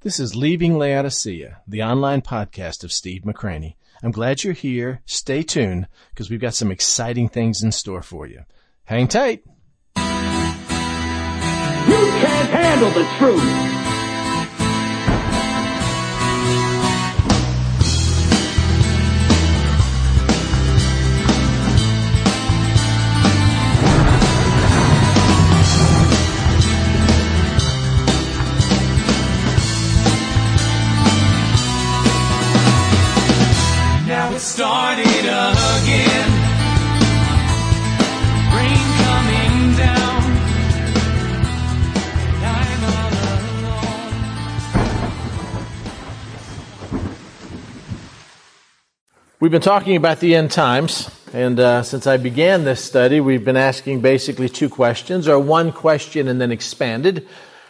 This is Leaving Laodicea, the online podcast of Steve McCranie. I'm glad you're here. Stay tuned because we've got some exciting things in store for you. Hang tight. You can't handle the truth. We've been talking about the end times, and uh, since I began this study, we've been asking basically two questions, or one question and then expanded.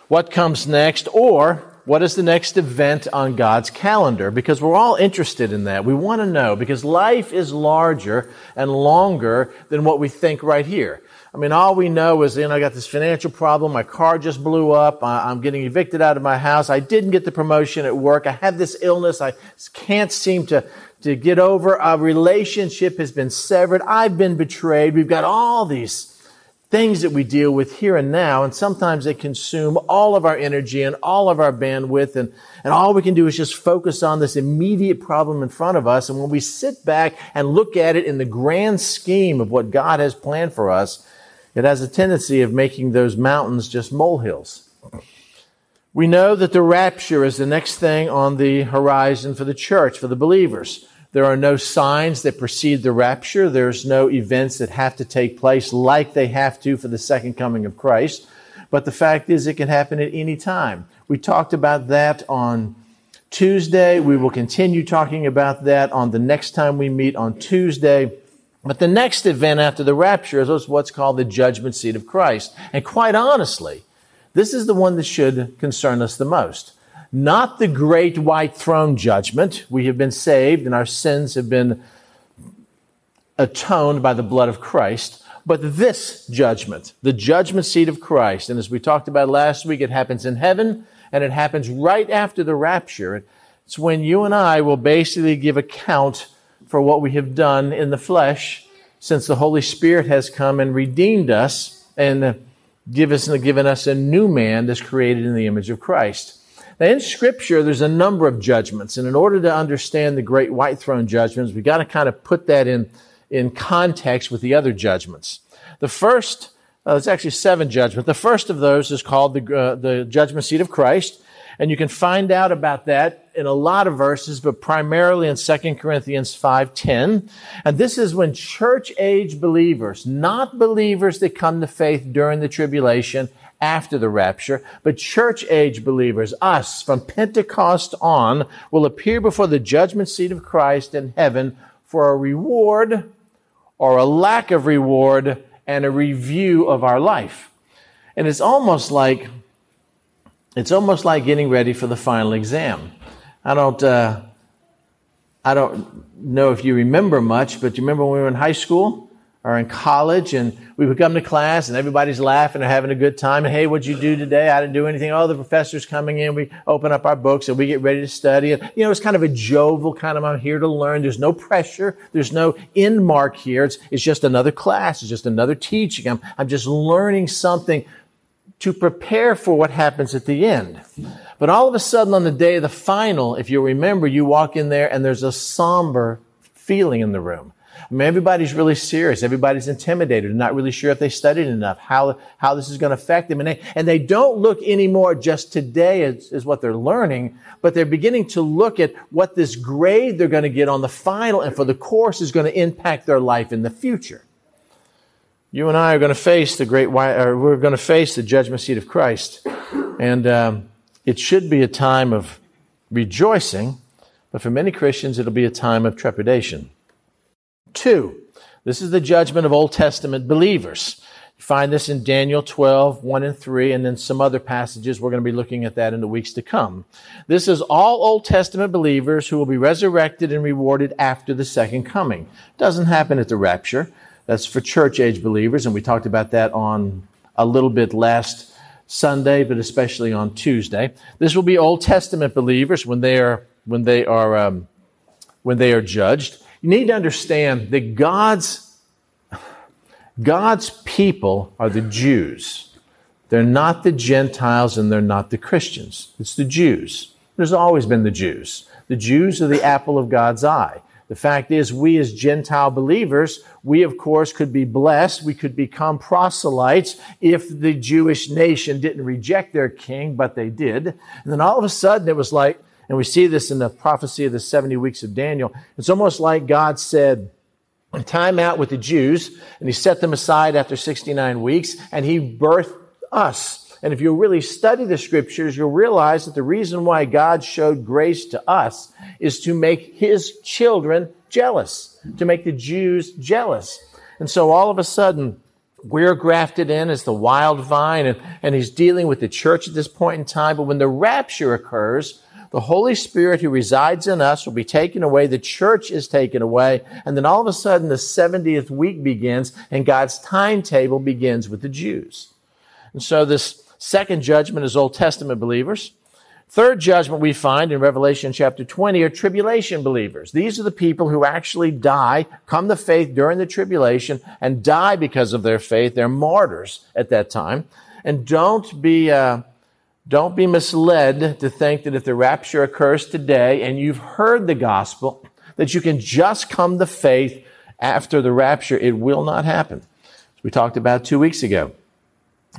What comes next, or what is the next event on God's calendar? Because we're all interested in that. We want to know, because life is larger and longer than what we think right here. I mean, all we know is, you know, I got this financial problem. My car just blew up. I'm getting evicted out of my house. I didn't get the promotion at work. I have this illness. I can't seem to, to get over. A relationship has been severed. I've been betrayed. We've got all these things that we deal with here and now, and sometimes they consume all of our energy and all of our bandwidth, and, and all we can do is just focus on this immediate problem in front of us. And when we sit back and look at it in the grand scheme of what God has planned for us, it has a tendency of making those mountains just molehills. We know that the rapture is the next thing on the horizon for the church, for the believers. There are no signs that precede the rapture. There's no events that have to take place like they have to for the second coming of Christ. But the fact is, it can happen at any time. We talked about that on Tuesday. We will continue talking about that on the next time we meet on Tuesday. But the next event after the rapture is what's called the judgment seat of Christ. And quite honestly, this is the one that should concern us the most. Not the great white throne judgment. We have been saved and our sins have been atoned by the blood of Christ. But this judgment, the judgment seat of Christ, and as we talked about last week, it happens in heaven and it happens right after the rapture. It's when you and I will basically give account for what we have done in the flesh since the Holy Spirit has come and redeemed us and give us, given us a new man that's created in the image of Christ. Now, in Scripture, there's a number of judgments, and in order to understand the great white throne judgments, we've got to kind of put that in, in context with the other judgments. The first, uh, actually seven judgments. The first of those is called the, uh, the judgment seat of Christ, and you can find out about that in a lot of verses, but primarily in 2 Corinthians 5.10. And this is when church age believers, not believers that come to faith during the tribulation, after the rapture, but church age believers, us from Pentecost on, will appear before the judgment seat of Christ in heaven for a reward or a lack of reward and a review of our life. And it's almost like it's almost like getting ready for the final exam. I don't uh, I don't know if you remember much, but you remember when we were in high school or in college and we would come to class and everybody's laughing and having a good time. And hey, what'd you do today? I didn't do anything. Oh, the professor's coming in. We open up our books and we get ready to study. And, you know, it's kind of a jovial kind of, I'm here to learn. There's no pressure. There's no end mark here. It's, it's just another class. It's just another teaching. I'm, I'm just learning something to prepare for what happens at the end. But all of a sudden on the day of the final, if you remember, you walk in there and there's a somber feeling in the room. I mean, everybody's really serious. Everybody's intimidated. not really sure if they studied enough, how, how this is going to affect them. And they, and they don't look anymore just today is, as what they're learning, but they're beginning to look at what this grade they're going to get on the final and for the course is going to impact their life in the future. You and I are going to face the great, we're going to face the judgment seat of Christ. And um, it should be a time of rejoicing, but for many Christians, it'll be a time of trepidation. Two, this is the judgment of Old Testament believers. You find this in Daniel 12, 1 and 3, and then some other passages. We're going to be looking at that in the weeks to come. This is all Old Testament believers who will be resurrected and rewarded after the second coming. Doesn't happen at the rapture. That's for church age believers, and we talked about that on a little bit last Sunday, but especially on Tuesday. This will be Old Testament believers when they are when they are um, when they are judged. You need to understand that God's God's people are the Jews. They're not the Gentiles and they're not the Christians. It's the Jews. There's always been the Jews. The Jews are the apple of God's eye. The fact is, we as Gentile believers, we of course could be blessed. We could become proselytes if the Jewish nation didn't reject their king, but they did. And then all of a sudden it was like, and we see this in the prophecy of the 70 weeks of Daniel. It's almost like God said, time out with the Jews, and he set them aside after 69 weeks, and he birthed us. And if you really study the scriptures, you'll realize that the reason why God showed grace to us is to make his children jealous, to make the Jews jealous. And so all of a sudden, we're grafted in as the wild vine, and, and he's dealing with the church at this point in time. But when the rapture occurs, the Holy Spirit who resides in us will be taken away. The church is taken away. And then all of a sudden, the 70th week begins, and God's timetable begins with the Jews. And so this second judgment is Old Testament believers. Third judgment we find in Revelation chapter 20 are tribulation believers. These are the people who actually die, come to faith during the tribulation, and die because of their faith. They're martyrs at that time. And don't be, uh, don't be misled to think that if the rapture occurs today and you've heard the gospel, that you can just come to faith after the rapture. It will not happen. As we talked about two weeks ago.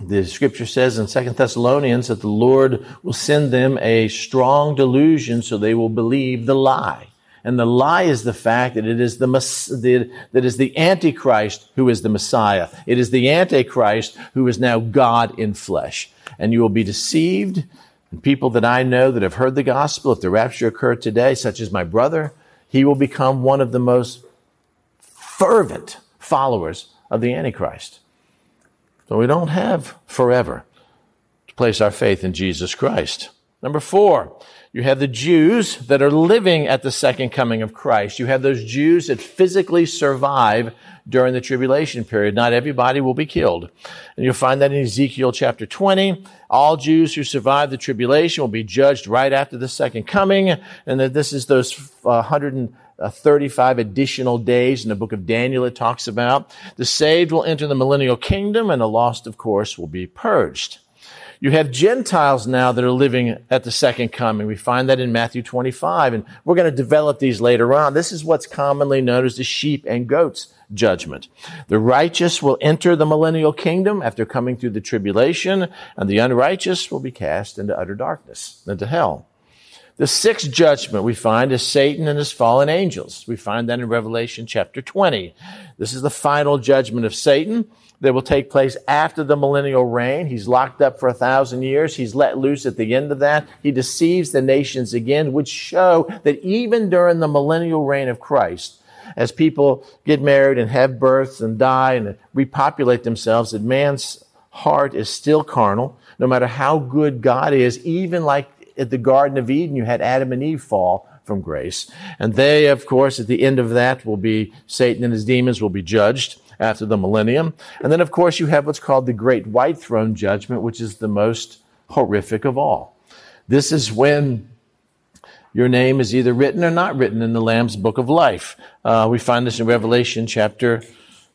The scripture says in Second Thessalonians that the Lord will send them a strong delusion so they will believe the lie. And the lie is the fact that it is the, the, that is the Antichrist who is the Messiah. It is the Antichrist who is now God in flesh. And you will be deceived. And people that I know that have heard the gospel, if the rapture occurred today, such as my brother, he will become one of the most fervent followers of the Antichrist. So we don't have forever to place our faith in Jesus Christ. Number four, you have the Jews that are living at the second coming of Christ. You have those Jews that physically survive during the tribulation period. Not everybody will be killed. And you'll find that in Ezekiel chapter 20. All Jews who survive the tribulation will be judged right after the second coming. And that this is those uh, uh, 135 additional days in the book of Daniel it talks about. The saved will enter the millennial kingdom and the lost, of course, will be purged. You have Gentiles now that are living at the second coming. We find that in Matthew 25, and we're going to develop these later on. This is what's commonly known as the sheep and goats judgment. The righteous will enter the millennial kingdom after coming through the tribulation, and the unrighteous will be cast into utter darkness, into hell. The sixth judgment we find is Satan and his fallen angels. We find that in Revelation chapter 20. This is the final judgment of Satan that will take place after the millennial reign. He's locked up for a thousand years. He's let loose at the end of that. He deceives the nations again, which show that even during the millennial reign of Christ, as people get married and have births and die and repopulate themselves, that man's heart is still carnal, no matter how good God is, even like at the Garden of Eden, you had Adam and Eve fall from grace. And they, of course, at the end of that will be, Satan and his demons will be judged after the millennium. And then, of course, you have what's called the Great White Throne Judgment, which is the most horrific of all. This is when your name is either written or not written in the Lamb's Book of Life. Uh, we find this in Revelation chapter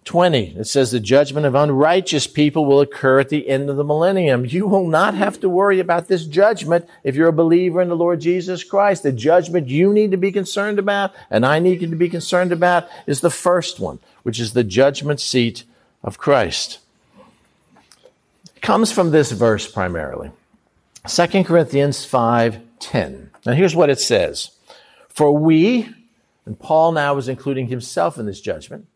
20. It says the judgment of unrighteous people will occur at the end of the millennium. You will not have to worry about this judgment if you're a believer in the Lord Jesus Christ. The judgment you need to be concerned about and I need to be concerned about is the first one, which is the judgment seat of Christ. It comes from this verse primarily. 2 Corinthians 5:10. Now here's what it says. For we, and Paul now is including himself in this judgment,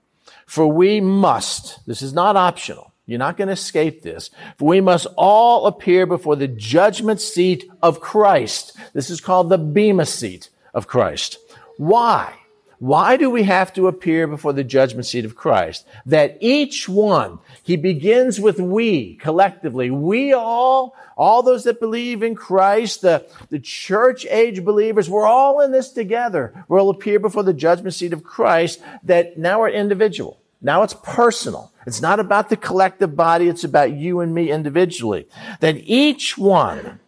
for we must, this is not optional. You're not going to escape this. For we must all appear before the judgment seat of Christ. This is called the Bema seat of Christ. Why? Why do we have to appear before the judgment seat of Christ? That each one, he begins with we, collectively. We all, all those that believe in Christ, the, the church age believers, we're all in this together. We'll appear before the judgment seat of Christ that now we're individual. Now it's personal. It's not about the collective body. It's about you and me individually. That each one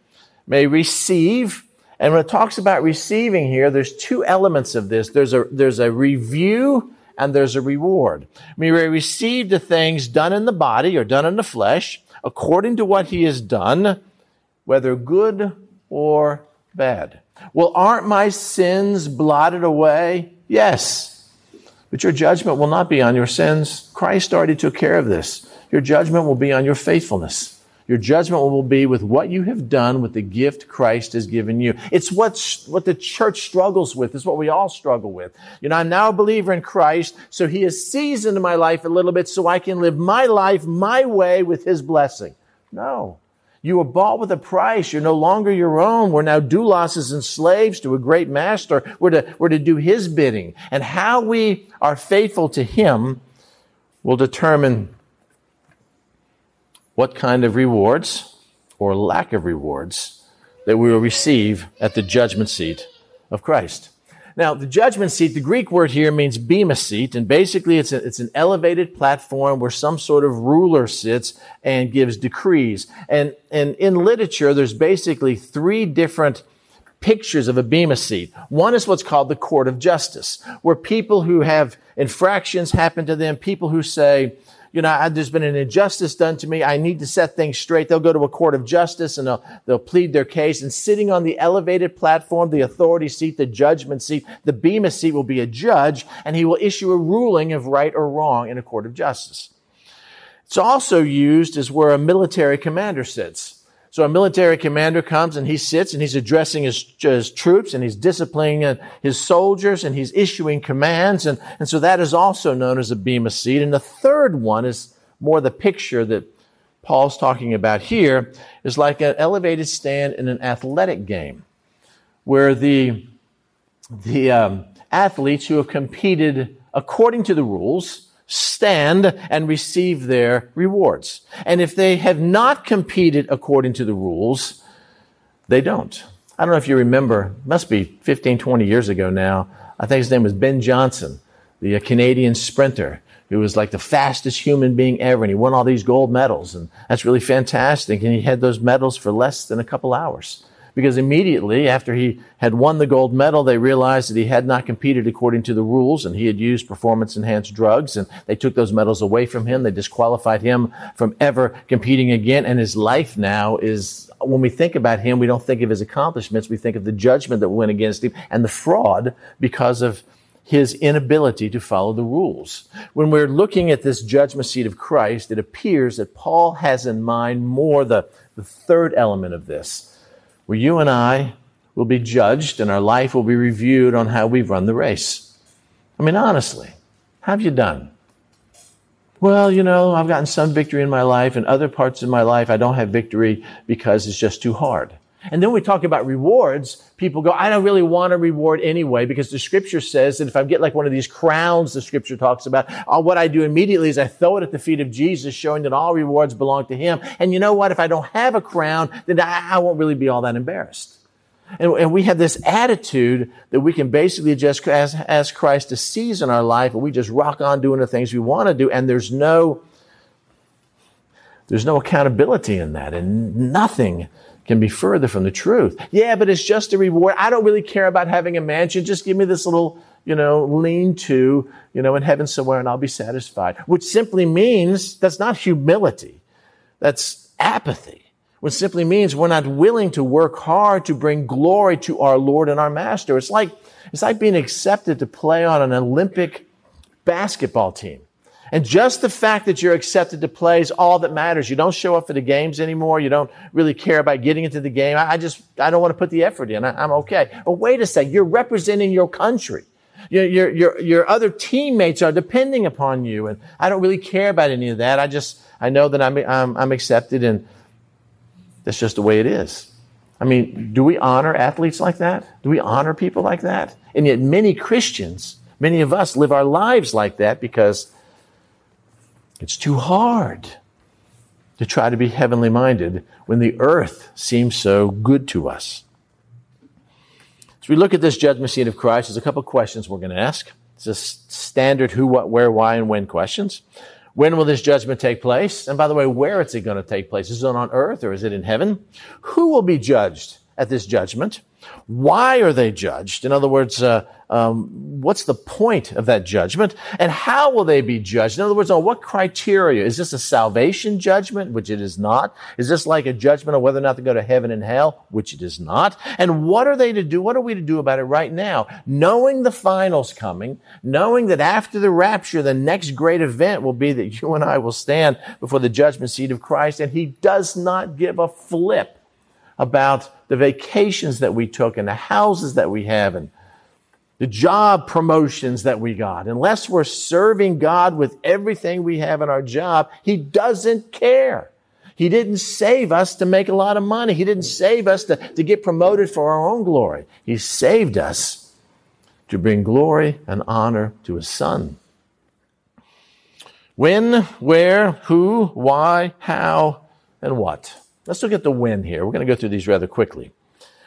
may receive and when it talks about receiving here, there's two elements of this. There's a, there's a review and there's a reward. We receive the things done in the body or done in the flesh according to what he has done, whether good or bad. Well, aren't my sins blotted away? Yes. But your judgment will not be on your sins. Christ already took care of this. Your judgment will be on your faithfulness. Your judgment will be with what you have done with the gift Christ has given you. It's what, what the church struggles with. It's what we all struggle with. You know, I'm now a believer in Christ, so He has seasoned my life a little bit so I can live my life my way with His blessing. No. You were bought with a price. You're no longer your own. We're now doulos and slaves to a great master. We're to, we're to do his bidding. And how we are faithful to him will determine what kind of rewards or lack of rewards that we will receive at the judgment seat of Christ. Now, the judgment seat, the Greek word here means bema seat, and basically it's, a, it's an elevated platform where some sort of ruler sits and gives decrees. And, and in literature, there's basically three different pictures of a bema seat. One is what's called the court of justice, where people who have infractions happen to them, people who say, you know, I, there's been an injustice done to me. I need to set things straight. They'll go to a court of justice and they'll, they'll plead their case. And sitting on the elevated platform, the authority seat, the judgment seat, the bema seat will be a judge and he will issue a ruling of right or wrong in a court of justice. It's also used as where a military commander sits. So a military commander comes and he sits and he's addressing his, his troops and he's disciplining his soldiers and he's issuing commands. And, and so that is also known as a bema seat. And the third one is more the picture that Paul's talking about here is like an elevated stand in an athletic game where the, the um, athletes who have competed according to the rules stand and receive their rewards. And if they have not competed according to the rules, they don't. I don't know if you remember, must be 15, 20 years ago now. I think his name was Ben Johnson, the uh, Canadian sprinter who was like the fastest human being ever. And he won all these gold medals. And that's really fantastic. And he had those medals for less than a couple hours because immediately after he had won the gold medal, they realized that he had not competed according to the rules and he had used performance enhanced drugs and they took those medals away from him. They disqualified him from ever competing again. And his life now is, when we think about him, we don't think of his accomplishments. We think of the judgment that went against him and the fraud because of his inability to follow the rules. When we're looking at this judgment seat of Christ, it appears that Paul has in mind more the, the third element of this where you and I will be judged and our life will be reviewed on how we've run the race. I mean, honestly, how have you done? Well, you know, I've gotten some victory in my life, and other parts of my life I don't have victory because it's just too hard. And then we talk about rewards. People go, I don't really want a reward anyway, because the scripture says that if I get like one of these crowns the scripture talks about, uh, what I do immediately is I throw it at the feet of Jesus, showing that all rewards belong to him. And you know what? If I don't have a crown, then I, I won't really be all that embarrassed. And, and, we have this attitude that we can basically just ask, ask Christ to season our life and we just rock on doing the things we want to do. And there's no, there's no accountability in that and nothing can be further from the truth. Yeah, but it's just a reward. I don't really care about having a mansion. Just give me this little, you know, lean to, you know, in heaven somewhere and I'll be satisfied. Which simply means that's not humility. That's apathy. Which simply means we're not willing to work hard to bring glory to our Lord and our Master. It's like, it's like being accepted to play on an Olympic basketball team. And just the fact that you're accepted to play is all that matters. You don't show up for the games anymore. You don't really care about getting into the game. I, just, I don't want to put the effort in. I, am okay. But wait a second. You're representing your country. Your, your, your, your other teammates are depending upon you. And I don't really care about any of that. I just, I know that I'm, I'm, I'm accepted and that's just the way it is. I mean, do we honor athletes like that? Do we honor people like that? And yet many Christians, many of us live our lives like that because it's too hard to try to be heavenly minded when the earth seems so good to us. As we look at this judgment seat of Christ, there's a couple questions we're going to ask. It's a standard who, what, where, why, and when questions. When will this judgment take place? And by the way, where is it going to take place? Is it on earth or is it in heaven? Who will be judged at this judgment? Why are they judged? In other words, uh, um, what's the point of that judgment? And how will they be judged? In other words, on what criteria? Is this a salvation judgment, which it is not? Is this like a judgment of whether or not to go to heaven and hell, which it is not? And what are they to do? What are we to do about it right now? Knowing the final's coming, knowing that after the rapture, the next great event will be that you and I will stand before the judgment seat of Christ, and He does not give a flip about the vacations that we took and the houses that we have and the job promotions that we got. Unless we're serving God with everything we have in our job, He doesn't care. He didn't save us to make a lot of money. He didn't save us to, to get promoted for our own glory. He saved us to bring glory and honor to His Son. When, where, who, why, how, and what. Let's look at the when here. We're going to go through these rather quickly.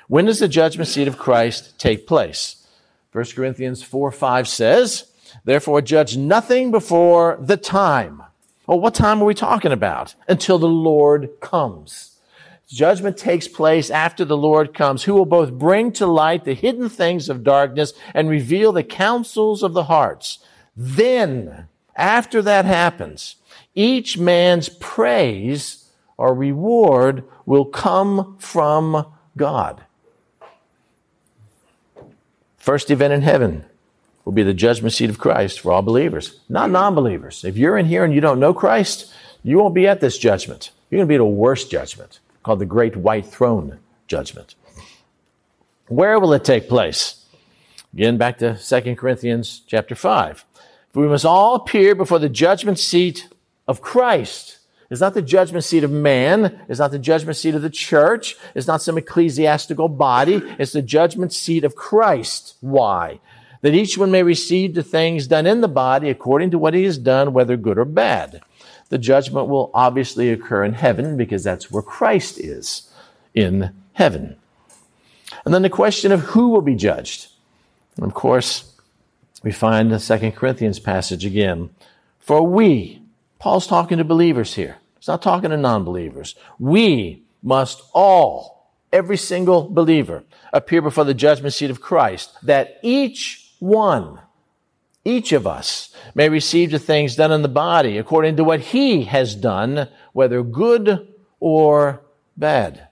When does the judgment seat of Christ take place? 1 Corinthians 4 5 says, Therefore judge nothing before the time. Well, what time are we talking about? Until the Lord comes. Judgment takes place after the Lord comes, who will both bring to light the hidden things of darkness and reveal the counsels of the hearts. Then, after that happens, each man's praise or reward will come from God. First event in heaven will be the judgment seat of Christ for all believers, not non believers. If you're in here and you don't know Christ, you won't be at this judgment. You're going to be at a worse judgment called the Great White Throne Judgment. Where will it take place? Again, back to 2 Corinthians chapter 5. For we must all appear before the judgment seat of Christ it's not the judgment seat of man. It's not the judgment seat of the church. It's not some ecclesiastical body. It's the judgment seat of Christ. Why? That each one may receive the things done in the body according to what he has done, whether good or bad. The judgment will obviously occur in heaven because that's where Christ is, in heaven. And then the question of who will be judged. And of course, we find the Second Corinthians passage again. For we, Paul's talking to believers here. He's not talking to non-believers. We must all, every single believer, appear before the judgment seat of Christ, that each one, each of us, may receive the things done in the body according to what he has done, whether good or bad.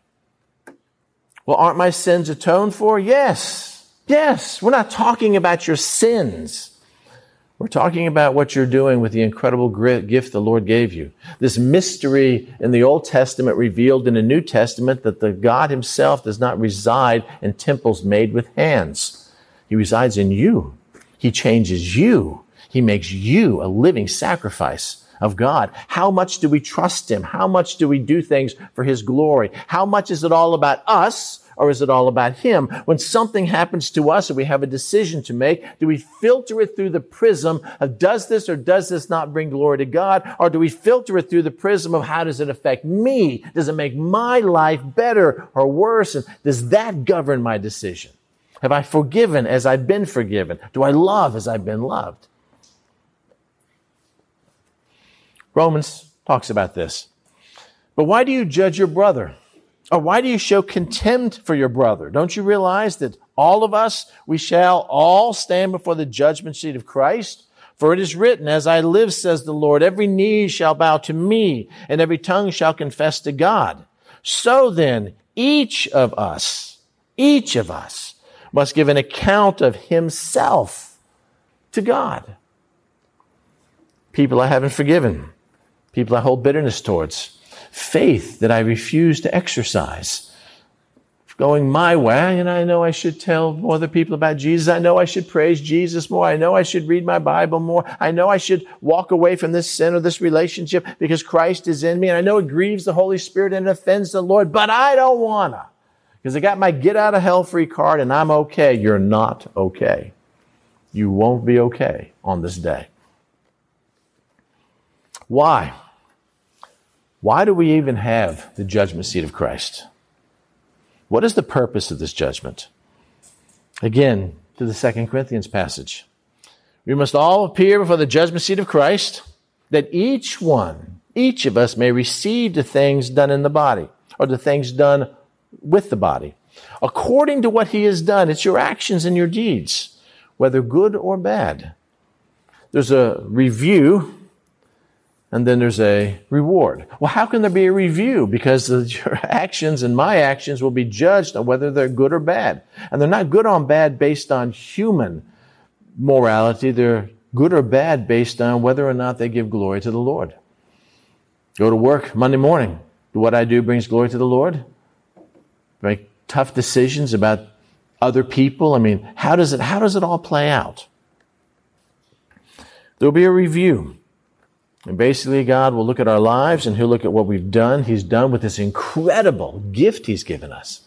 Well, aren't my sins atoned for? Yes. Yes. We're not talking about your sins. We're talking about what you're doing with the incredible gift the Lord gave you. This mystery in the Old Testament revealed in the New Testament that the God himself does not reside in temples made with hands. He resides in you. He changes you. He makes you a living sacrifice of God. How much do we trust Him? How much do we do things for His glory? How much is it all about us or is it all about Him? When something happens to us or we have a decision to make, do we filter it through the prism of does this or does this not bring glory to God? Or do we filter it through the prism of how does it affect me? Does it make my life better or worse? And does that govern my decision? Have I forgiven as I've been forgiven? Do I love as I've been loved? Romans talks about this. But why do you judge your brother? Or why do you show contempt for your brother? Don't you realize that all of us, we shall all stand before the judgment seat of Christ? For it is written, As I live, says the Lord, every knee shall bow to me, and every tongue shall confess to God. So then, each of us, each of us, must give an account of himself to God. People I haven't forgiven, people I hold bitterness towards, faith that I refuse to exercise. Going my way, and I know I should tell other people about Jesus. I know I should praise Jesus more. I know I should read my Bible more. I know I should walk away from this sin or this relationship because Christ is in me. And I know it grieves the Holy Spirit and offends the Lord, but I don't wanna because I got my get out of hell free card and I'm okay. You're not okay. You won't be okay on this day. Why? Why do we even have the judgment seat of Christ? What is the purpose of this judgment? Again, to the Second Corinthians passage. We must all appear before the judgment seat of Christ, that each one, each of us may receive the things done in the body, or the things done with the body, according to what he has done. It's your actions and your deeds, whether good or bad. There's a review and then there's a reward. Well, how can there be a review? Because your actions and my actions will be judged on whether they're good or bad. And they're not good on bad based on human morality. They're good or bad based on whether or not they give glory to the Lord. Go to work Monday morning. What I do brings glory to the Lord? Make tough decisions about other people. I mean, how does it, how does it all play out? There'll be a review. And basically, God will look at our lives and He'll look at what we've done. He's done with this incredible gift He's given us.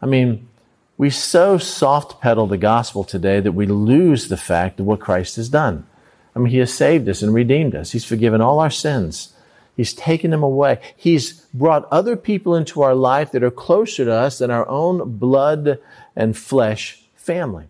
I mean, we so soft pedal the gospel today that we lose the fact of what Christ has done. I mean, He has saved us and redeemed us. He's forgiven all our sins. He's taken them away. He's brought other people into our life that are closer to us than our own blood and flesh family.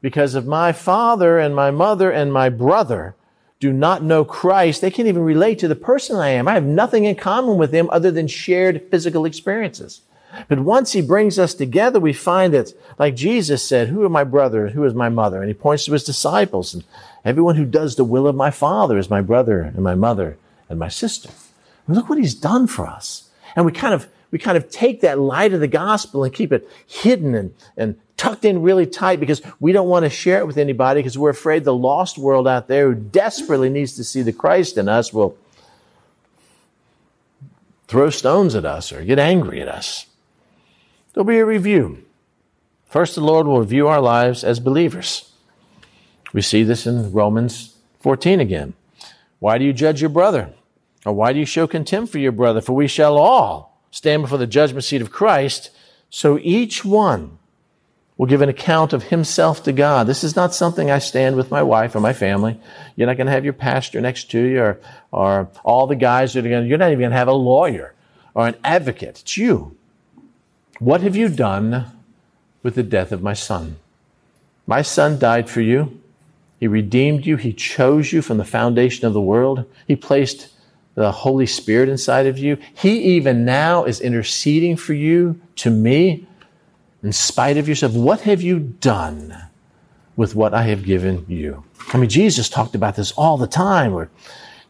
Because of my father and my mother and my brother do not know Christ, they can't even relate to the person I am. I have nothing in common with them other than shared physical experiences. But once he brings us together, we find that, like Jesus said, who are my brother? Who is my mother? And he points to his disciples. And everyone who does the will of my Father is my brother and my mother and my sister. And look what he's done for us. And we kind of, we kind of take that light of the gospel and keep it hidden and, and tucked in really tight because we don't want to share it with anybody because we're afraid the lost world out there who desperately needs to see the Christ in us will throw stones at us or get angry at us. There'll be a review. First, the Lord will review our lives as believers. We see this in Romans 14 again. Why do you judge your brother? Or why do you show contempt for your brother? For we shall all stand before the judgment seat of Christ. So each one will give an account of himself to God. This is not something I stand with my wife or my family. You're not going to have your pastor next to you or, or all the guys that are going to, you're not even going to have a lawyer or an advocate. It's you. What have you done with the death of my son? My son died for you. He redeemed you. He chose you from the foundation of the world. He placed the Holy Spirit inside of you. He even now is interceding for you to me in spite of yourself. What have you done with what I have given you? I mean, Jesus talked about this all the time where,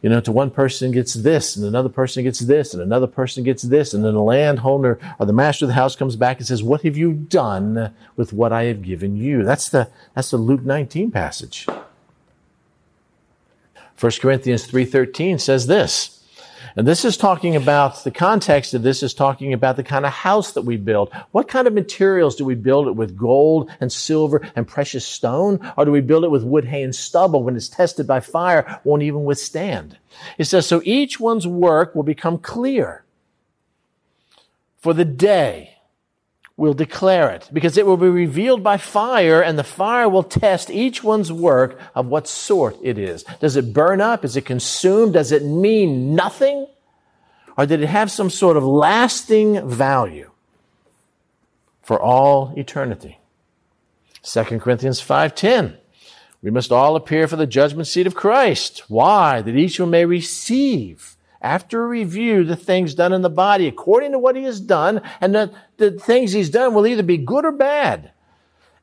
you know, to one person gets this and another person gets this and another person gets this. And then the landowner or the master of the house comes back and says, what have you done with what I have given you? That's the, that's the Luke 19 passage. 1 Corinthians 3.13 says this, and this is talking about, the context of this is talking about the kind of house that we build. What kind of materials do we build it with gold and silver and precious stone? Or do we build it with wood, hay, and stubble when it's tested by fire won't even withstand? It says, so each one's work will become clear for the day will declare it because it will be revealed by fire and the fire will test each one's work of what sort it is. Does it burn up? Is it consumed? Does it mean nothing? Or did it have some sort of lasting value for all eternity? 2 Corinthians 5:10 We must all appear for the judgment seat of Christ. Why? That each one may receive after review the things done in the body according to what he has done, and the, the things he's done will either be good or bad.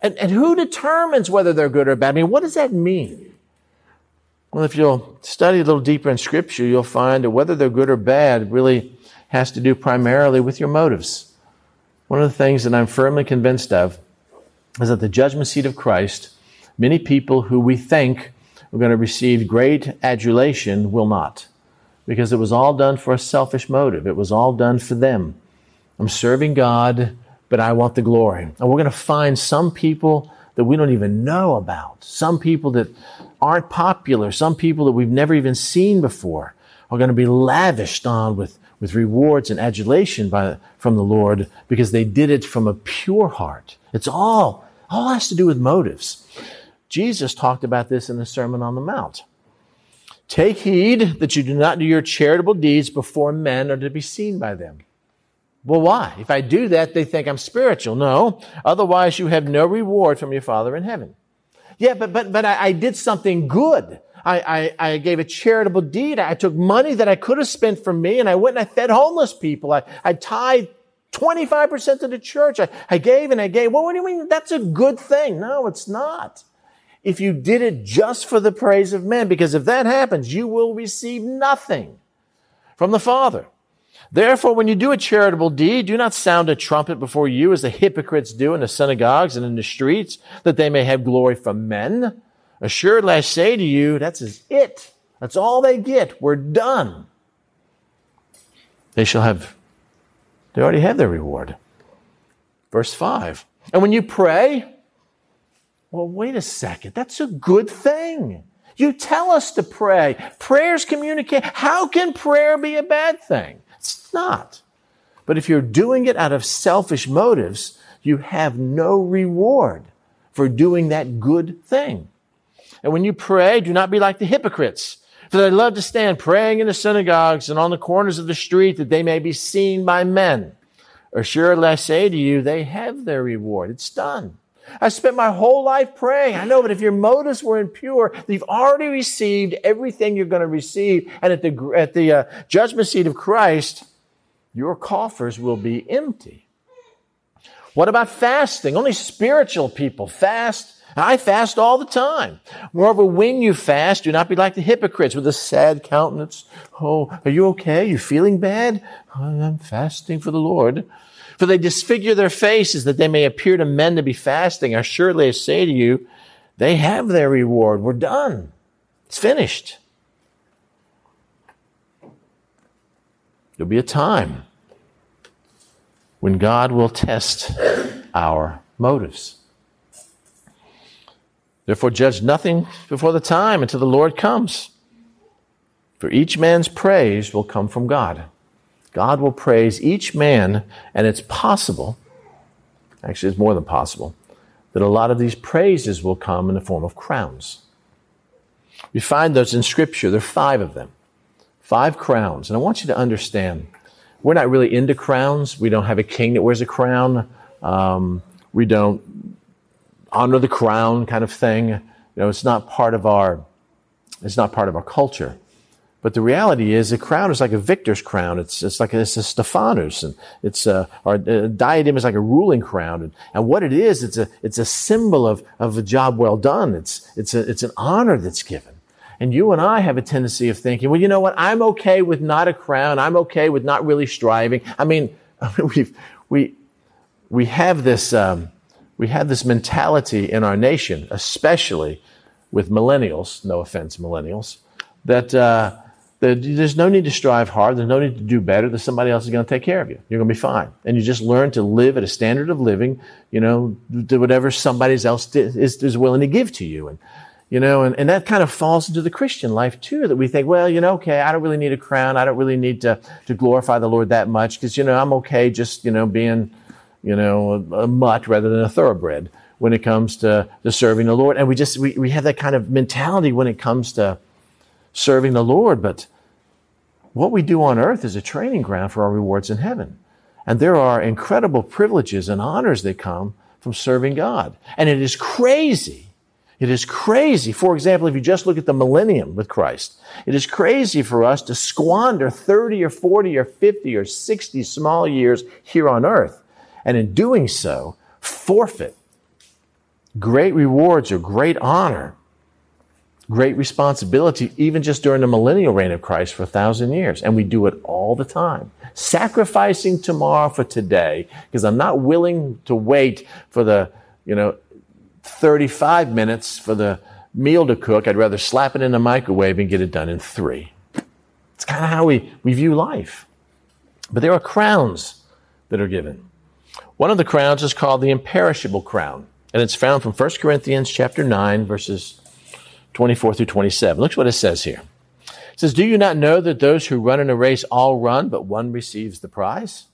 And, and who determines whether they're good or bad? I mean, what does that mean? Well, if you'll study a little deeper in Scripture, you'll find that whether they're good or bad really has to do primarily with your motives. One of the things that I'm firmly convinced of is that the judgment seat of Christ, many people who we think are going to receive great adulation will not because it was all done for a selfish motive. It was all done for them. I'm serving God, but I want the glory. And we're going to find some people that we don't even know about, some people that aren't popular, some people that we've never even seen before are going to be lavished on with, with rewards and adulation by, from the Lord because they did it from a pure heart. It's all, all has to do with motives. Jesus talked about this in the Sermon on the Mount. Take heed that you do not do your charitable deeds before men or to be seen by them. Well, why? If I do that, they think I'm spiritual. No. Otherwise, you have no reward from your Father in heaven. Yeah, but, but, but I, I did something good. I, I, I, gave a charitable deed. I took money that I could have spent for me and I went and I fed homeless people. I, I tithed 25% to the church. I, I gave and I gave. Well, what do you mean? That's a good thing. No, it's not. If you did it just for the praise of men, because if that happens, you will receive nothing from the Father. Therefore, when you do a charitable deed, do not sound a trumpet before you as the hypocrites do in the synagogues and in the streets, that they may have glory from men. Assuredly, I say to you, that's it. That's all they get. We're done. They shall have, they already have their reward. Verse 5. And when you pray, well, wait a second. That's a good thing. You tell us to pray. Prayers communicate. How can prayer be a bad thing? It's not. But if you're doing it out of selfish motives, you have no reward for doing that good thing. And when you pray, do not be like the hypocrites. For they love to stand praying in the synagogues and on the corners of the street that they may be seen by men. Assuredly, I say to you, they have their reward. It's done. I spent my whole life praying. I know, but if your motives were impure, you've already received everything you're going to receive. And at the, at the uh, judgment seat of Christ, your coffers will be empty. What about fasting? Only spiritual people fast. I fast all the time. Moreover, when you fast, do not be like the hypocrites with a sad countenance. Oh, are you okay? You feeling bad? I'm fasting for the Lord. For they disfigure their faces that they may appear to men to be fasting. Assuredly, I say to you, they have their reward. We're done. It's finished. There'll be a time when God will test our motives. Therefore, judge nothing before the time until the Lord comes. For each man's praise will come from God. God will praise each man, and it's possible, actually, it's more than possible, that a lot of these praises will come in the form of crowns. We find those in Scripture. There are five of them. Five crowns. And I want you to understand, we're not really into crowns. We don't have a king that wears a crown. Um, we don't honor the crown kind of thing. You know, it's not part of our, it's not part of our culture. But the reality is, a crown is like a victor's crown. It's, it's like a, it's a stephanos, and it's a, or a diadem is like a ruling crown. And, and what it is, it's a, it's a symbol of, of a job well done. It's, it's a, it's an honor that's given. And you and I have a tendency of thinking, well, you know what? I'm okay with not a crown. I'm okay with not really striving. I mean, we we, we have this, um, we have this mentality in our nation, especially with millennials, no offense, millennials, that, uh, there's no need to strive hard. There's no need to do better. There's somebody else is going to take care of you. You're going to be fine. And you just learn to live at a standard of living, you know, whatever somebody else is, is willing to give to you. And, you know, and, and that kind of falls into the Christian life too, that we think, well, you know, okay, I don't really need a crown. I don't really need to, to glorify the Lord that much because, you know, I'm okay just, you know, being, you know, a, a mutt rather than a thoroughbred when it comes to, to serving the Lord. And we just, we, we have that kind of mentality when it comes to, serving the Lord, but what we do on earth is a training ground for our rewards in heaven. And there are incredible privileges and honors that come from serving God. And it is crazy. It is crazy. For example, if you just look at the millennium with Christ, it is crazy for us to squander 30 or 40 or 50 or 60 small years here on earth. And in doing so, forfeit great rewards or great honor great responsibility, even just during the millennial reign of Christ for a thousand years. And we do it all the time. Sacrificing tomorrow for today, because I'm not willing to wait for the, you know, 35 minutes for the meal to cook. I'd rather slap it in the microwave and get it done in three. It's kind of how we, we view life. But there are crowns that are given. One of the crowns is called the imperishable crown, and it's found from 1 Corinthians chapter 9, verses 24 through 27. Look what it says here. It says, Do you not know that those who run in a race all run, but one receives the prize?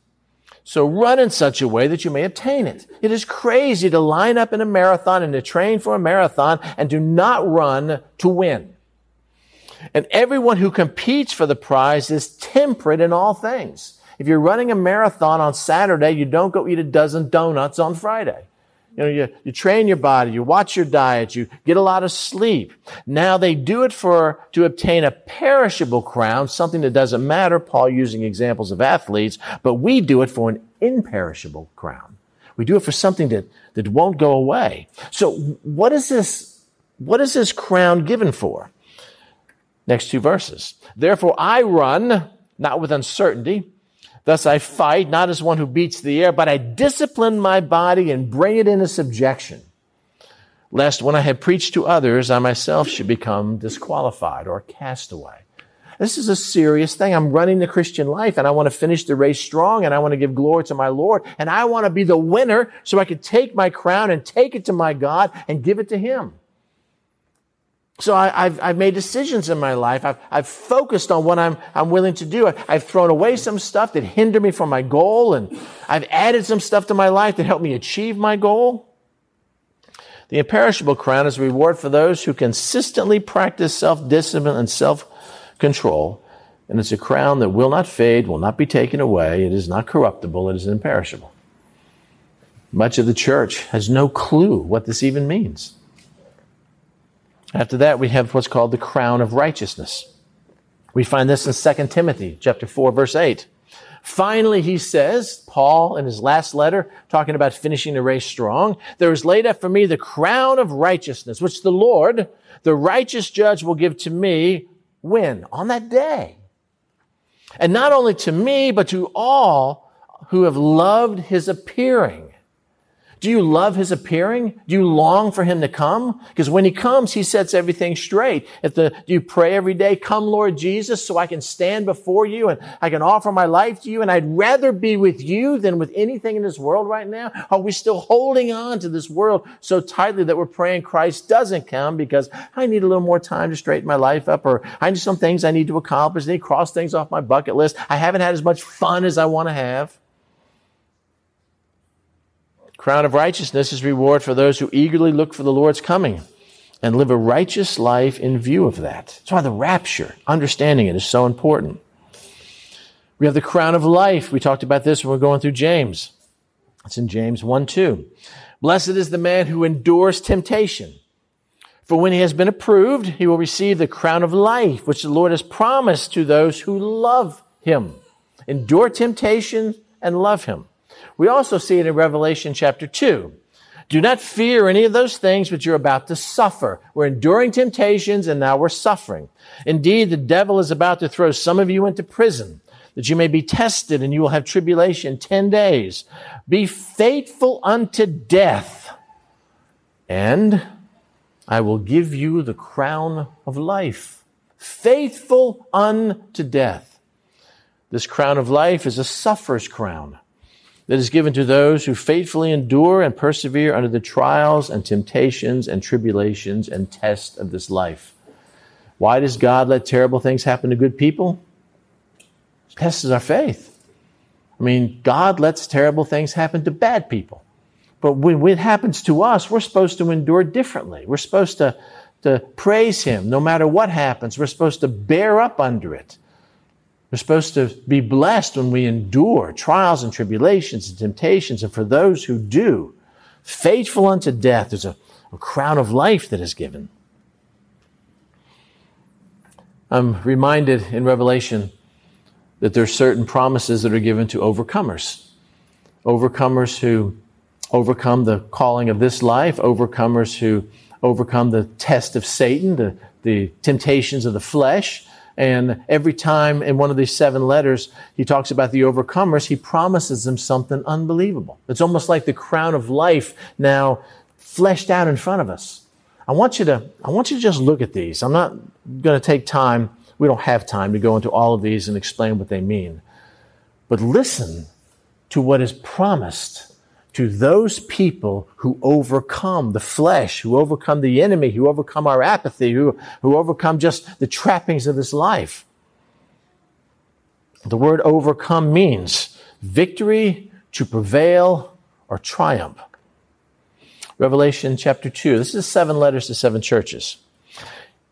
So run in such a way that you may obtain it. It is crazy to line up in a marathon and to train for a marathon and do not run to win. And everyone who competes for the prize is temperate in all things. If you're running a marathon on Saturday, you don't go eat a dozen donuts on Friday. You know, you, you train your body, you watch your diet, you get a lot of sleep. Now they do it for, to obtain a perishable crown, something that doesn't matter, Paul using examples of athletes, but we do it for an imperishable crown. We do it for something that, that won't go away. So what is this, what is this crown given for? Next two verses. Therefore I run, not with uncertainty, Thus I fight, not as one who beats the air, but I discipline my body and bring it into subjection, lest when I have preached to others, I myself should become disqualified or cast away. This is a serious thing. I'm running the Christian life and I want to finish the race strong and I want to give glory to my Lord and I want to be the winner so I can take my crown and take it to my God and give it to Him. So I, have I've made decisions in my life. I've, I've focused on what I'm, I'm willing to do. I've thrown away some stuff that hindered me from my goal, and I've added some stuff to my life that helped me achieve my goal. The imperishable crown is a reward for those who consistently practice self-discipline and self-control. And it's a crown that will not fade, will not be taken away. It is not corruptible. It is imperishable. Much of the church has no clue what this even means. After that, we have what's called the crown of righteousness. We find this in 2 Timothy chapter 4 verse 8. Finally, he says, Paul in his last letter, talking about finishing the race strong, there is laid up for me the crown of righteousness, which the Lord, the righteous judge, will give to me when? On that day. And not only to me, but to all who have loved his appearing. Do you love his appearing? Do you long for him to come? Because when he comes, he sets everything straight. If the, do you pray every day, come Lord Jesus, so I can stand before you and I can offer my life to you and I'd rather be with you than with anything in this world right now? Are we still holding on to this world so tightly that we're praying Christ doesn't come because I need a little more time to straighten my life up or I need some things I need to accomplish. I need to cross things off my bucket list. I haven't had as much fun as I want to have. Crown of righteousness is reward for those who eagerly look for the Lord's coming and live a righteous life in view of that. That's why the rapture, understanding it, is so important. We have the crown of life. We talked about this when we we're going through James. It's in James 1 2. Blessed is the man who endures temptation. For when he has been approved, he will receive the crown of life, which the Lord has promised to those who love him. Endure temptation and love him. We also see it in Revelation chapter 2. Do not fear any of those things which you're about to suffer. We're enduring temptations and now we're suffering. Indeed, the devil is about to throw some of you into prison that you may be tested and you will have tribulation 10 days. Be faithful unto death and I will give you the crown of life. Faithful unto death. This crown of life is a sufferer's crown that is given to those who faithfully endure and persevere under the trials and temptations and tribulations and tests of this life. Why does God let terrible things happen to good people? Tests our faith. I mean, God lets terrible things happen to bad people. But when it happens to us, we're supposed to endure differently. We're supposed to, to praise Him no matter what happens. We're supposed to bear up under it. We're supposed to be blessed when we endure trials and tribulations and temptations. And for those who do, faithful unto death, there's a, a crown of life that is given. I'm reminded in Revelation that there are certain promises that are given to overcomers. Overcomers who overcome the calling of this life, overcomers who overcome the test of Satan, the, the temptations of the flesh, and every time in one of these seven letters, he talks about the overcomers, he promises them something unbelievable. It's almost like the crown of life now fleshed out in front of us. I want you to, I want you to just look at these. I'm not going to take time. We don't have time to go into all of these and explain what they mean. But listen to what is promised to those people who overcome the flesh, who overcome the enemy, who overcome our apathy, who, who overcome just the trappings of this life. The word overcome means victory, to prevail, or triumph. Revelation chapter 2. This is seven letters to seven churches.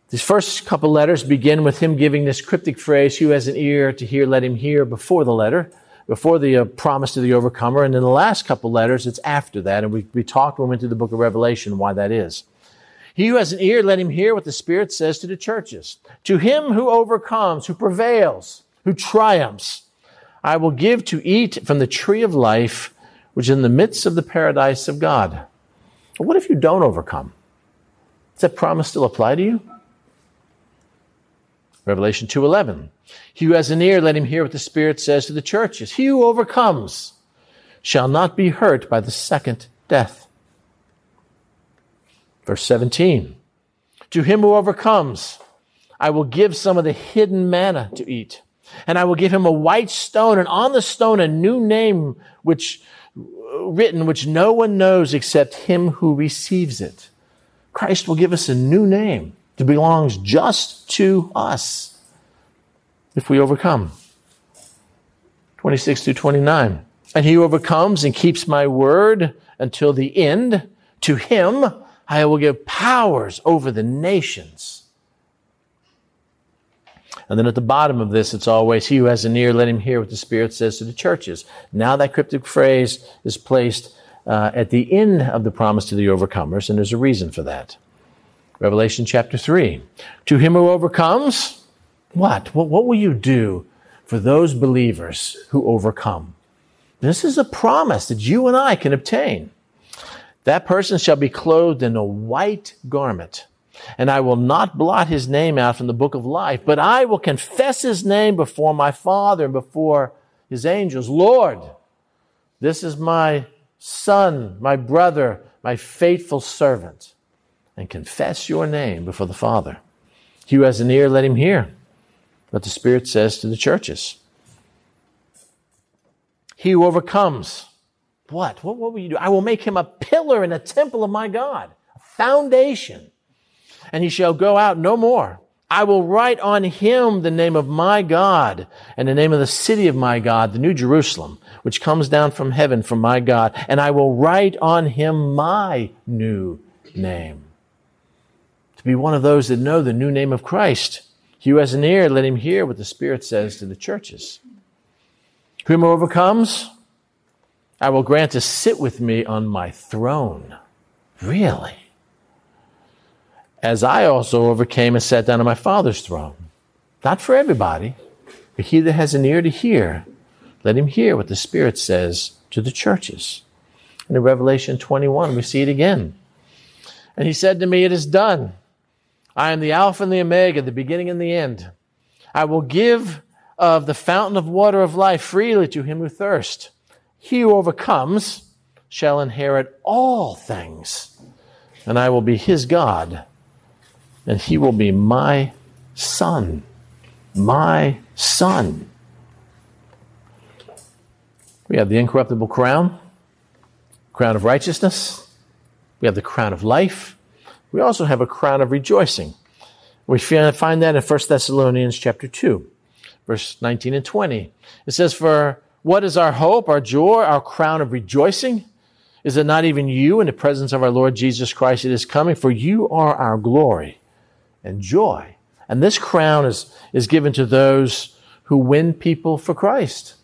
These first couple letters begin with him giving this cryptic phrase, Who has an ear to hear, let him hear, before the letter. Before the uh, promise to the overcomer, and in the last couple letters, it's after that. And we, we talked when we went through the book of Revelation why that is. He who has an ear, let him hear what the Spirit says to the churches. To him who overcomes, who prevails, who triumphs, I will give to eat from the tree of life, which is in the midst of the paradise of God. But what if you don't overcome? Does that promise still apply to you? Revelation 2:11. He who has an ear, let him hear what the Spirit says to the churches. He who overcomes shall not be hurt by the second death. Verse 17. To him who overcomes, I will give some of the hidden manna to eat. And I will give him a white stone, and on the stone a new name which written, which no one knows except him who receives it. Christ will give us a new name that belongs just to us if we overcome. 26 through 29. And he who overcomes and keeps my word until the end, to him I will give powers over the nations. And then at the bottom of this, it's always, He who has an ear, let him hear what the Spirit says to the churches. Now that cryptic phrase is placed uh, at the end of the promise to the overcomers, and there's a reason for that. Revelation chapter 3. To him who overcomes, what? What, what will you do for those believers who overcome? This is a promise that you and I can obtain. That person shall be clothed in a white garment, and I will not blot his name out from the book of life, but I will confess his name before my Father and before his angels. Lord, this is my son, my brother, my faithful servant, and confess your name before the Father. He who has an ear, let him hear what the Spirit says to the churches. He who overcomes, what? What, what will you do? I will make him a pillar in a temple of my God, a foundation, and he shall go out no more. I will write on him the name of my God and the name of the city of my God, the New Jerusalem, which comes down from heaven from my God, and I will write on him my new name. To be one of those that know the new name of Christ. He who has an ear, let him hear what the Spirit says to the churches. Whom overcomes, I will grant to sit with me on my throne. Really? As I also overcame and sat down on my Father's throne. Not for everybody, but he that has an ear to hear, let him hear what the Spirit says to the churches. And in Revelation 21, we see it again. And he said to me, It is done. I am the Alpha and the Omega, the beginning and the end. I will give of the fountain of water of life freely to him who thirsts. He who overcomes shall inherit all things, and I will be his God, and he will be my son. My son. We have the incorruptible crown, crown of righteousness. We have the crown of life. We also have a crown of rejoicing. We find that in 1 Thessalonians chapter 2, verse 19 and 20. It says, For what is our hope, our joy, our crown of rejoicing? Is it not even you in the presence of our Lord Jesus Christ that is coming? For you are our glory and joy. And this crown is, is given to those who win people for Christ.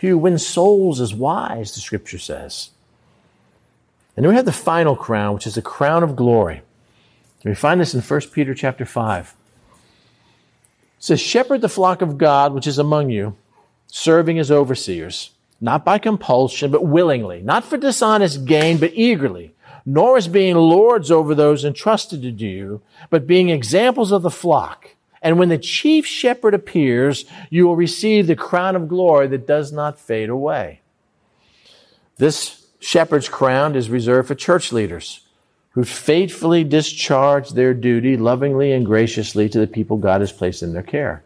Who wins souls is wise, the scripture says. And then we have the final crown, which is the crown of glory. We find this in 1 Peter chapter 5. It says, Shepherd the flock of God which is among you, serving as overseers, not by compulsion, but willingly, not for dishonest gain, but eagerly, nor as being lords over those entrusted to you, but being examples of the flock. And when the chief shepherd appears, you will receive the crown of glory that does not fade away. This shepherd's crown is reserved for church leaders who faithfully discharge their duty lovingly and graciously to the people God has placed in their care.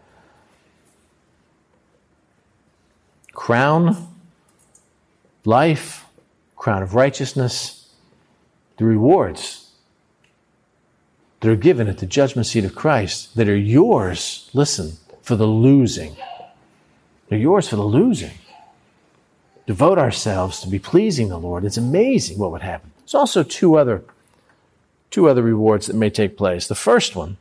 Crown, life, crown of righteousness, the rewards that are given at the judgment seat of Christ that are yours, listen, for the losing. They're yours for the losing. Devote ourselves to be pleasing the Lord. It's amazing what would happen. There's also two other, two other rewards that may take place. The first one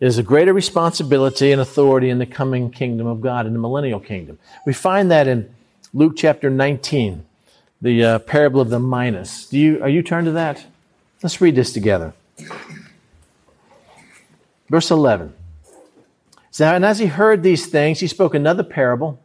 is a greater responsibility and authority in the coming kingdom of God, in the millennial kingdom. We find that in Luke chapter 19, the uh, parable of the minas. Do you, are you turned to that? Let's read this together. Verse 11. So, and as he heard these things, he spoke another parable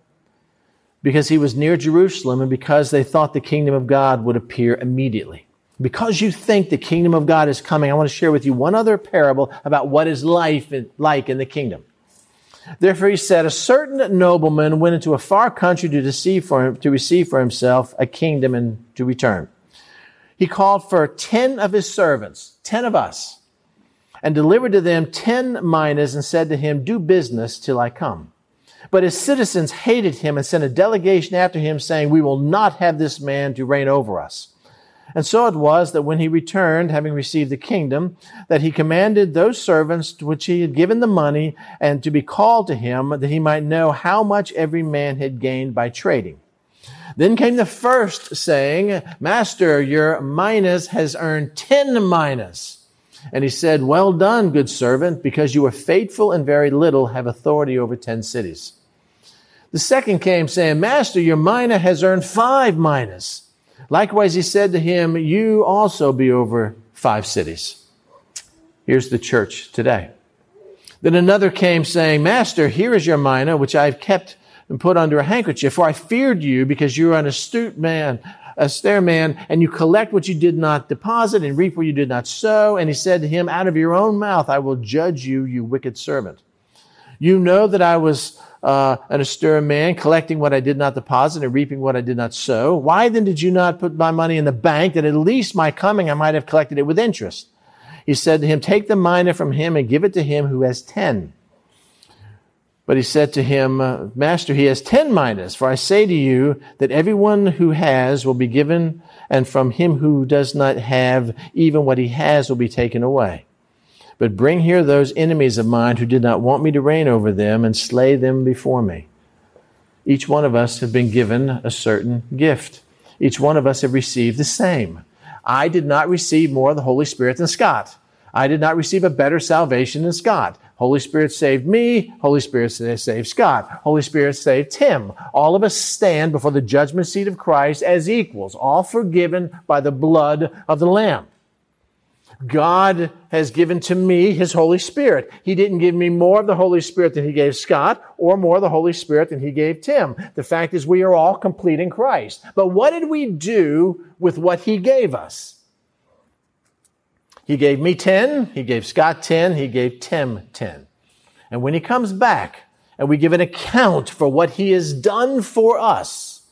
because he was near Jerusalem and because they thought the kingdom of God would appear immediately. Because you think the kingdom of God is coming, I want to share with you one other parable about what is life like in the kingdom. Therefore, he said, a certain nobleman went into a far country to, deceive for him, to receive for himself a kingdom and to return. He called for ten of his servants, ten of us, and delivered to them ten minas and said to him, do business till I come. But his citizens hated him and sent a delegation after him saying, we will not have this man to reign over us. And so it was that when he returned, having received the kingdom, that he commanded those servants to which he had given the money and to be called to him that he might know how much every man had gained by trading. Then came the first saying, Master, your minas has earned ten minas. And he said, Well done, good servant, because you were faithful in very little, have authority over ten cities. The second came saying, Master, your mina has earned five minas. Likewise, he said to him, You also be over five cities. Here's the church today. Then another came saying, Master, here is your mina, which I have kept and put under a handkerchief, for I feared you because you are an astute man, a stare man, and you collect what you did not deposit and reap what you did not sow. And he said to him, Out of your own mouth I will judge you, you wicked servant. You know that I was uh, an austere man, collecting what I did not deposit and reaping what I did not sow. Why then did you not put my money in the bank that at least my coming I might have collected it with interest? He said to him, Take the mina from him and give it to him who has ten. But he said to him, uh, Master, he has ten minas, for I say to you that everyone who has will be given, and from him who does not have, even what he has will be taken away. But bring here those enemies of mine who did not want me to reign over them and slay them before me. Each one of us have been given a certain gift. Each one of us have received the same. I did not receive more of the Holy Spirit than Scott. I did not receive a better salvation than Scott. Holy Spirit saved me. Holy Spirit saved Scott. Holy Spirit saved Tim. All of us stand before the judgment seat of Christ as equals, all forgiven by the blood of the Lamb. God has given to me His Holy Spirit. He didn't give me more of the Holy Spirit than He gave Scott or more of the Holy Spirit than He gave Tim. The fact is we are all complete in Christ. But what did we do with what He gave us? He gave me 10, He gave Scott 10, He gave Tim 10. And when He comes back and we give an account for what He has done for us,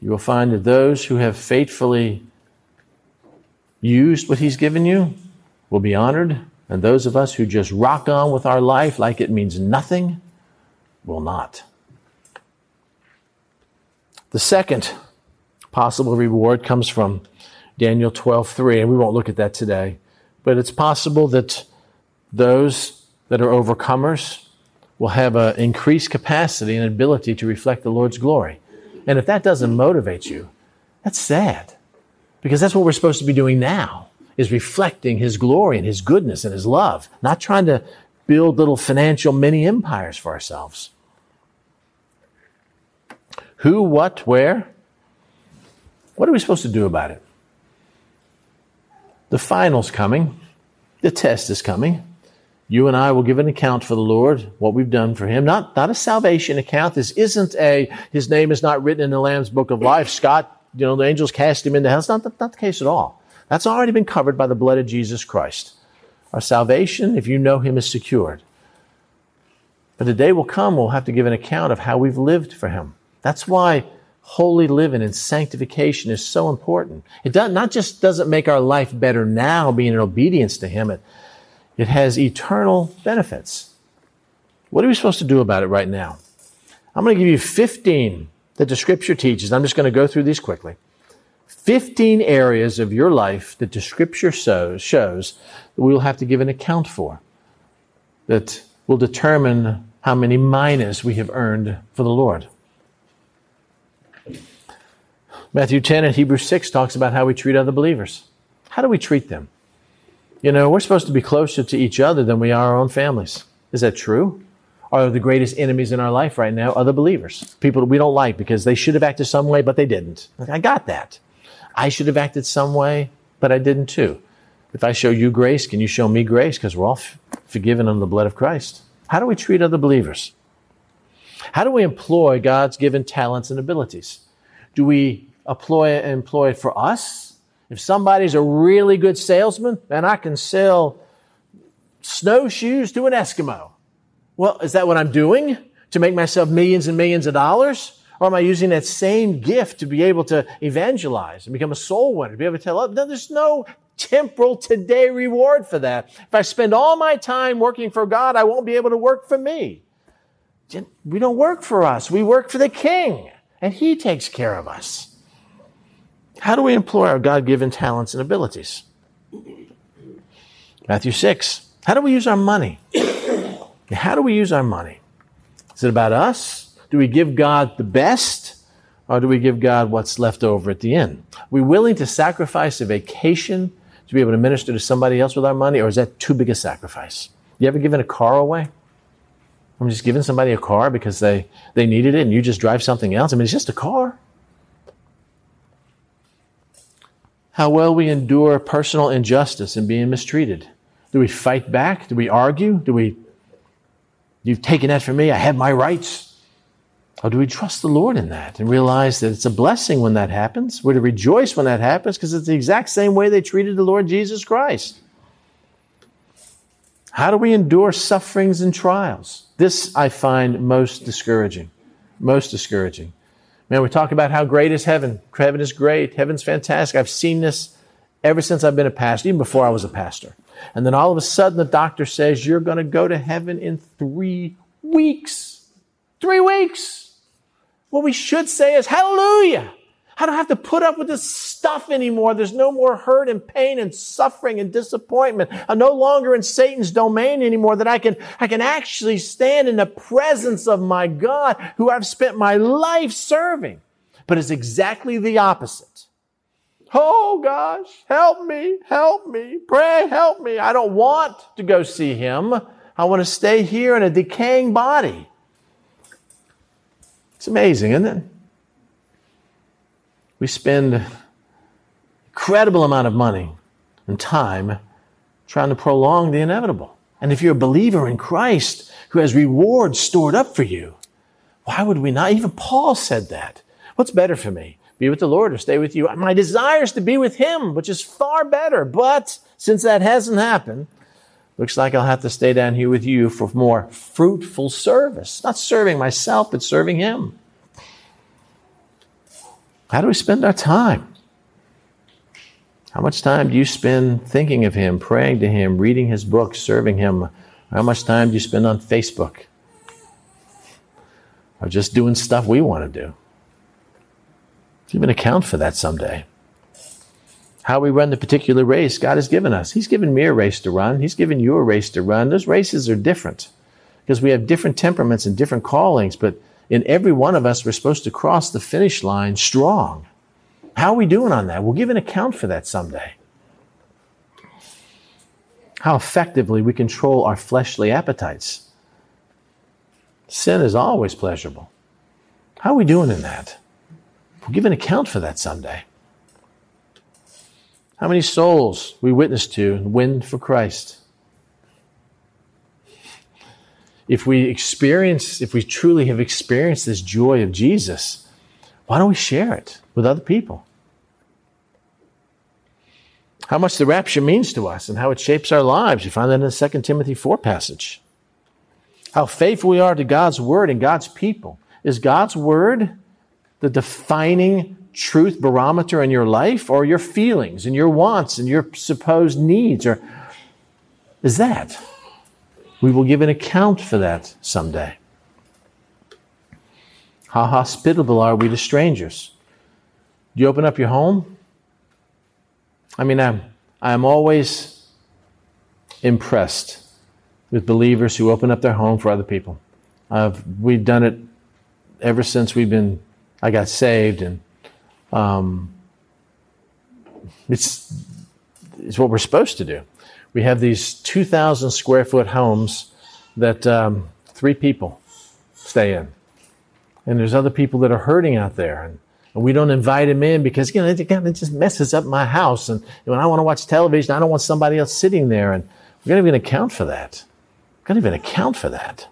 you will find that those who have faithfully used what He's given you will be honored, and those of us who just rock on with our life like it means nothing will not. The second possible reward comes from Daniel 12:3, and we won't look at that today. But it's possible that those that are overcomers will have an increased capacity and ability to reflect the Lord's glory. And if that doesn't motivate you, that's sad. Because that's what we're supposed to be doing now, is reflecting His glory and His goodness and His love, not trying to build little financial mini empires for ourselves. Who, what, where? What are we supposed to do about it? The final's coming. The test is coming. You and I will give an account for the Lord, what we've done for Him. Not, not a salvation account. This isn't a, His name is not written in the Lamb's Book of Life. Scott you know, the angels cast him into hell. It's not, not the case at all. That's already been covered by the blood of Jesus Christ. Our salvation, if you know him, is secured. But the day will come, we'll have to give an account of how we've lived for him. That's why holy living and sanctification is so important. It does, not just doesn't make our life better now, being in obedience to him, it, it has eternal benefits. What are we supposed to do about it right now? I'm going to give you 15 that the scripture teaches. I'm just going to go through these quickly. 15 areas of your life that the scripture shows, shows that we will have to give an account for, that will determine how many minas we have earned for the Lord. Matthew 10 and Hebrews 6 talks about how we treat other believers. How do we treat them? You know, we're supposed to be closer to each other than we are our own families. Is that true? Are the greatest enemies in our life right now other believers? People we don't like because they should have acted some way, but they didn't. I got that. I should have acted some way, but I didn't too. If I show you grace, can you show me grace? Because we're all f- forgiven under the blood of Christ. How do we treat other believers? How do we employ God's given talents and abilities? Do we employ, employ it for us? If somebody's a really good salesman, and I can sell snowshoes to an Eskimo. Well, is that what I'm doing to make myself millions and millions of dollars? Or am I using that same gift to be able to evangelize and become a soul winner, to be able to tell others? No, there's no temporal today reward for that. If I spend all my time working for God, I won't be able to work for me. We don't work for us. We work for the King, and He takes care of us. How do we employ our God given talents and abilities? Matthew 6. How do we use our money? How do we use our money? Is it about us? Do we give God the best? Or do we give God what's left over at the end? Are we willing to sacrifice a vacation to be able to minister to somebody else with our money, or is that too big a sacrifice? You ever given a car away? I'm just giving somebody a car because they, they needed it and you just drive something else. I mean, it's just a car. How well we endure personal injustice and being mistreated. Do we fight back? Do we argue? Do we, you've taken that from me, I have my rights? Or do we trust the Lord in that and realize that it's a blessing when that happens? We're to rejoice when that happens because it's the exact same way they treated the Lord Jesus Christ. How do we endure sufferings and trials? This I find most discouraging. Most discouraging. Man, we talk about how great is heaven. Heaven is great. Heaven's fantastic. I've seen this ever since I've been a pastor, even before I was a pastor. And then all of a sudden, the doctor says, You're going to go to heaven in three weeks. Three weeks. What we should say is, Hallelujah. I don't have to put up with this stuff anymore. There's no more hurt and pain and suffering and disappointment. I'm no longer in Satan's domain anymore that I can, I can actually stand in the presence of my God who I've spent my life serving. But it's exactly the opposite. Oh gosh, help me, help me, pray, help me. I don't want to go see him. I want to stay here in a decaying body. It's amazing, isn't it? We spend incredible amount of money and time trying to prolong the inevitable. And if you're a believer in Christ who has rewards stored up for you, why would we not? Even Paul said that. What's better for me? Be with the Lord or stay with you? My desire is to be with Him, which is far better. But since that hasn't happened, looks like I'll have to stay down here with you for more fruitful service. Not serving myself, but serving Him. How do we spend our time? How much time do you spend thinking of Him, praying to Him, reading His books, serving Him? How much time do you spend on Facebook? Or just doing stuff we want to do? Give an account for that someday. How we run the particular race God has given us. He's given me a race to run. He's given you a race to run. Those races are different because we have different temperaments and different callings, but in every one of us, we're supposed to cross the finish line strong. How are we doing on that? We'll give an account for that someday. How effectively we control our fleshly appetites. Sin is always pleasurable. How are we doing in that? We'll give an account for that someday. How many souls we witness to and win for Christ? If we experience, if we truly have experienced this joy of Jesus, why don't we share it with other people? How much the rapture means to us and how it shapes our lives. You find that in the 2 Timothy 4 passage. How faithful we are to God's word and God's people. Is God's word the defining truth barometer in your life or your feelings and your wants and your supposed needs or is that? We will give an account for that someday. How hospitable are we to strangers? Do you open up your home? I mean i'm i'm always impressed with believers who open up their home for other people. We've done it ever since we've been I got saved, and um, it's it's what we're supposed to do. We have these 2,000 square foot homes that um, three people stay in. And there's other people that are hurting out there. And, and we don't invite them in because, you know, it, it just messes up my house. And when I want to watch television, I don't want somebody else sitting there. And we're going to even account for that. We're going to even account for that.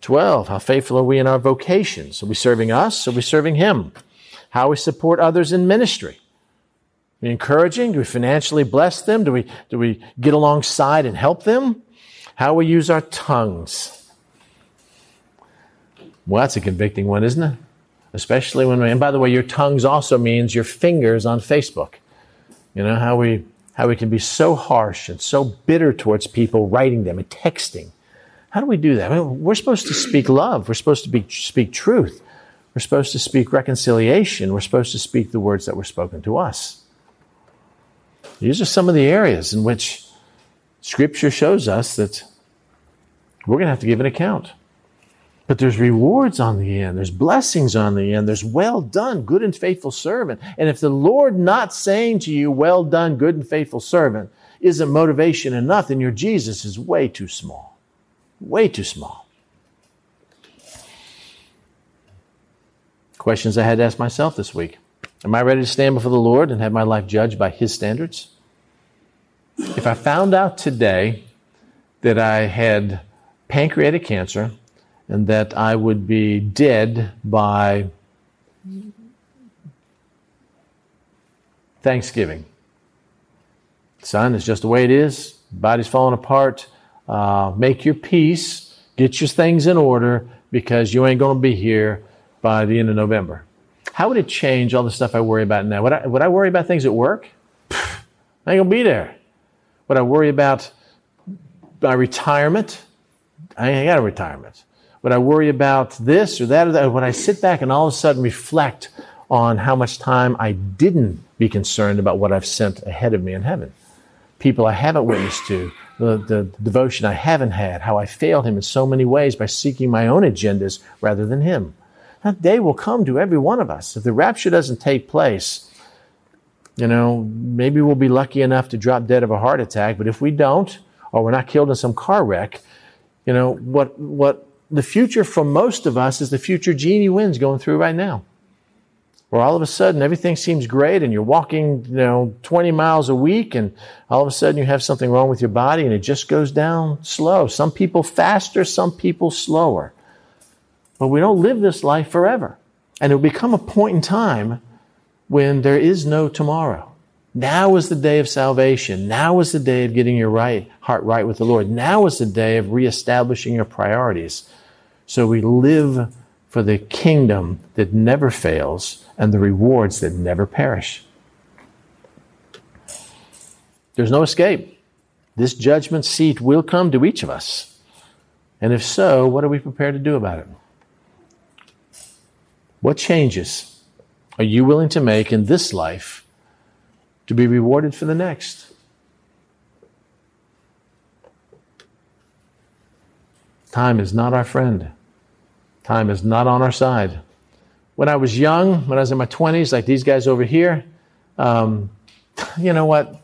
12. How faithful are we in our vocations? Are we serving us? Are we serving Him? How we support others in ministry? Are we encouraging? Do we financially bless them? Do we, do we get alongside and help them? How we use our tongues? Well, that's a convicting one, isn't it? Especially when we, and by the way, your tongues also means your fingers on Facebook. You know, how we, how we can be so harsh and so bitter towards people writing them and texting. How do we do that? I mean, we're supposed to speak love. We're supposed to be, speak truth. We're supposed to speak reconciliation. We're supposed to speak the words that were spoken to us. These are some of the areas in which Scripture shows us that we're going to have to give an account. But there's rewards on the end. There's blessings on the end. There's well done, good and faithful servant. And if the Lord not saying to you, well done, good and faithful servant, isn't motivation enough, then your Jesus is way too small. Way too small. Questions I had to ask myself this week. Am I ready to stand before the Lord and have my life judged by His standards? If I found out today that I had pancreatic cancer and that I would be dead by Thanksgiving, son, it's just the way it is. Body's falling apart. Uh, make your peace. Get your things in order because you ain't going to be here by the end of November. How would it change all the stuff I worry about now? Would I, would I worry about things at work? Pfft, I ain't going to be there. Would I worry about my retirement? I ain't got a retirement. Would I worry about this or that or that? Would I sit back and all of a sudden reflect on how much time I didn't be concerned about what I've sent ahead of me in heaven? People I haven't witnessed to, the, the devotion I haven't had, how I failed him in so many ways by seeking my own agendas rather than him. That day will come to every one of us. If the rapture doesn't take place, you know, maybe we'll be lucky enough to drop dead of a heart attack, but if we don't, or we're not killed in some car wreck, you know, what, what the future for most of us is the future Jeannie Wynn's going through right now. Where all of a sudden everything seems great and you're walking, you know, 20 miles a week and all of a sudden you have something wrong with your body and it just goes down slow. Some people faster, some people slower. But we don't live this life forever. And it will become a point in time when there is no tomorrow. Now is the day of salvation. Now is the day of getting your right heart right with the Lord. Now is the day of reestablishing your priorities. So we live for the kingdom that never fails and the rewards that never perish. There's no escape. This judgment seat will come to each of us. And if so, what are we prepared to do about it? What changes are you willing to make in this life to be rewarded for the next? Time is not our friend. Time is not on our side. When I was young, when I was in my 20s, like these guys over here, um, you know what?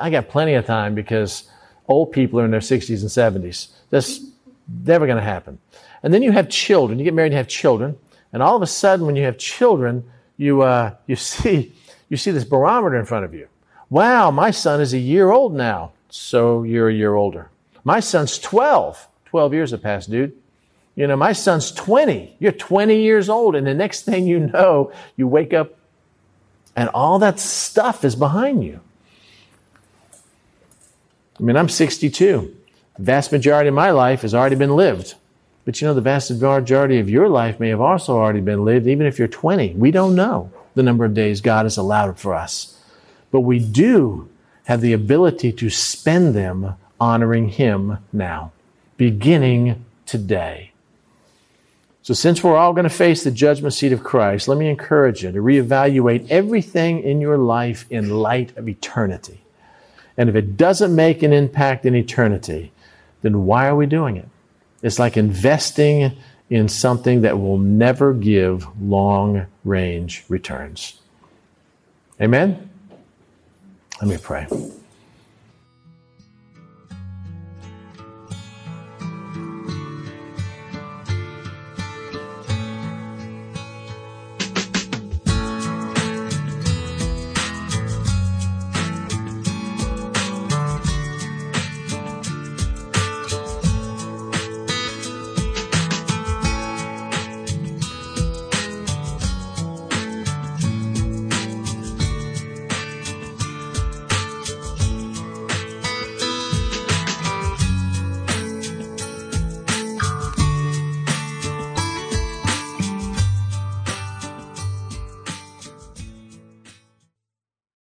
I got plenty of time because old people are in their 60s and 70s. That's never going to happen. And then you have children. You get married and have children. And all of a sudden, when you have children, you, uh, you, see, you see this barometer in front of you. Wow, my son is a year old now. So you're a year older. My son's 12. 12 years have passed, dude. You know, my son's 20. You're 20 years old. And the next thing you know, you wake up and all that stuff is behind you. I mean, I'm 62. The vast majority of my life has already been lived. But you know, the vast majority of your life may have also already been lived, even if you're 20. We don't know the number of days God has allowed for us. But we do have the ability to spend them honoring Him now, beginning today. So, since we're all going to face the judgment seat of Christ, let me encourage you to reevaluate everything in your life in light of eternity. And if it doesn't make an impact in eternity, then why are we doing it? It's like investing in something that will never give long range returns. Amen? Let me pray.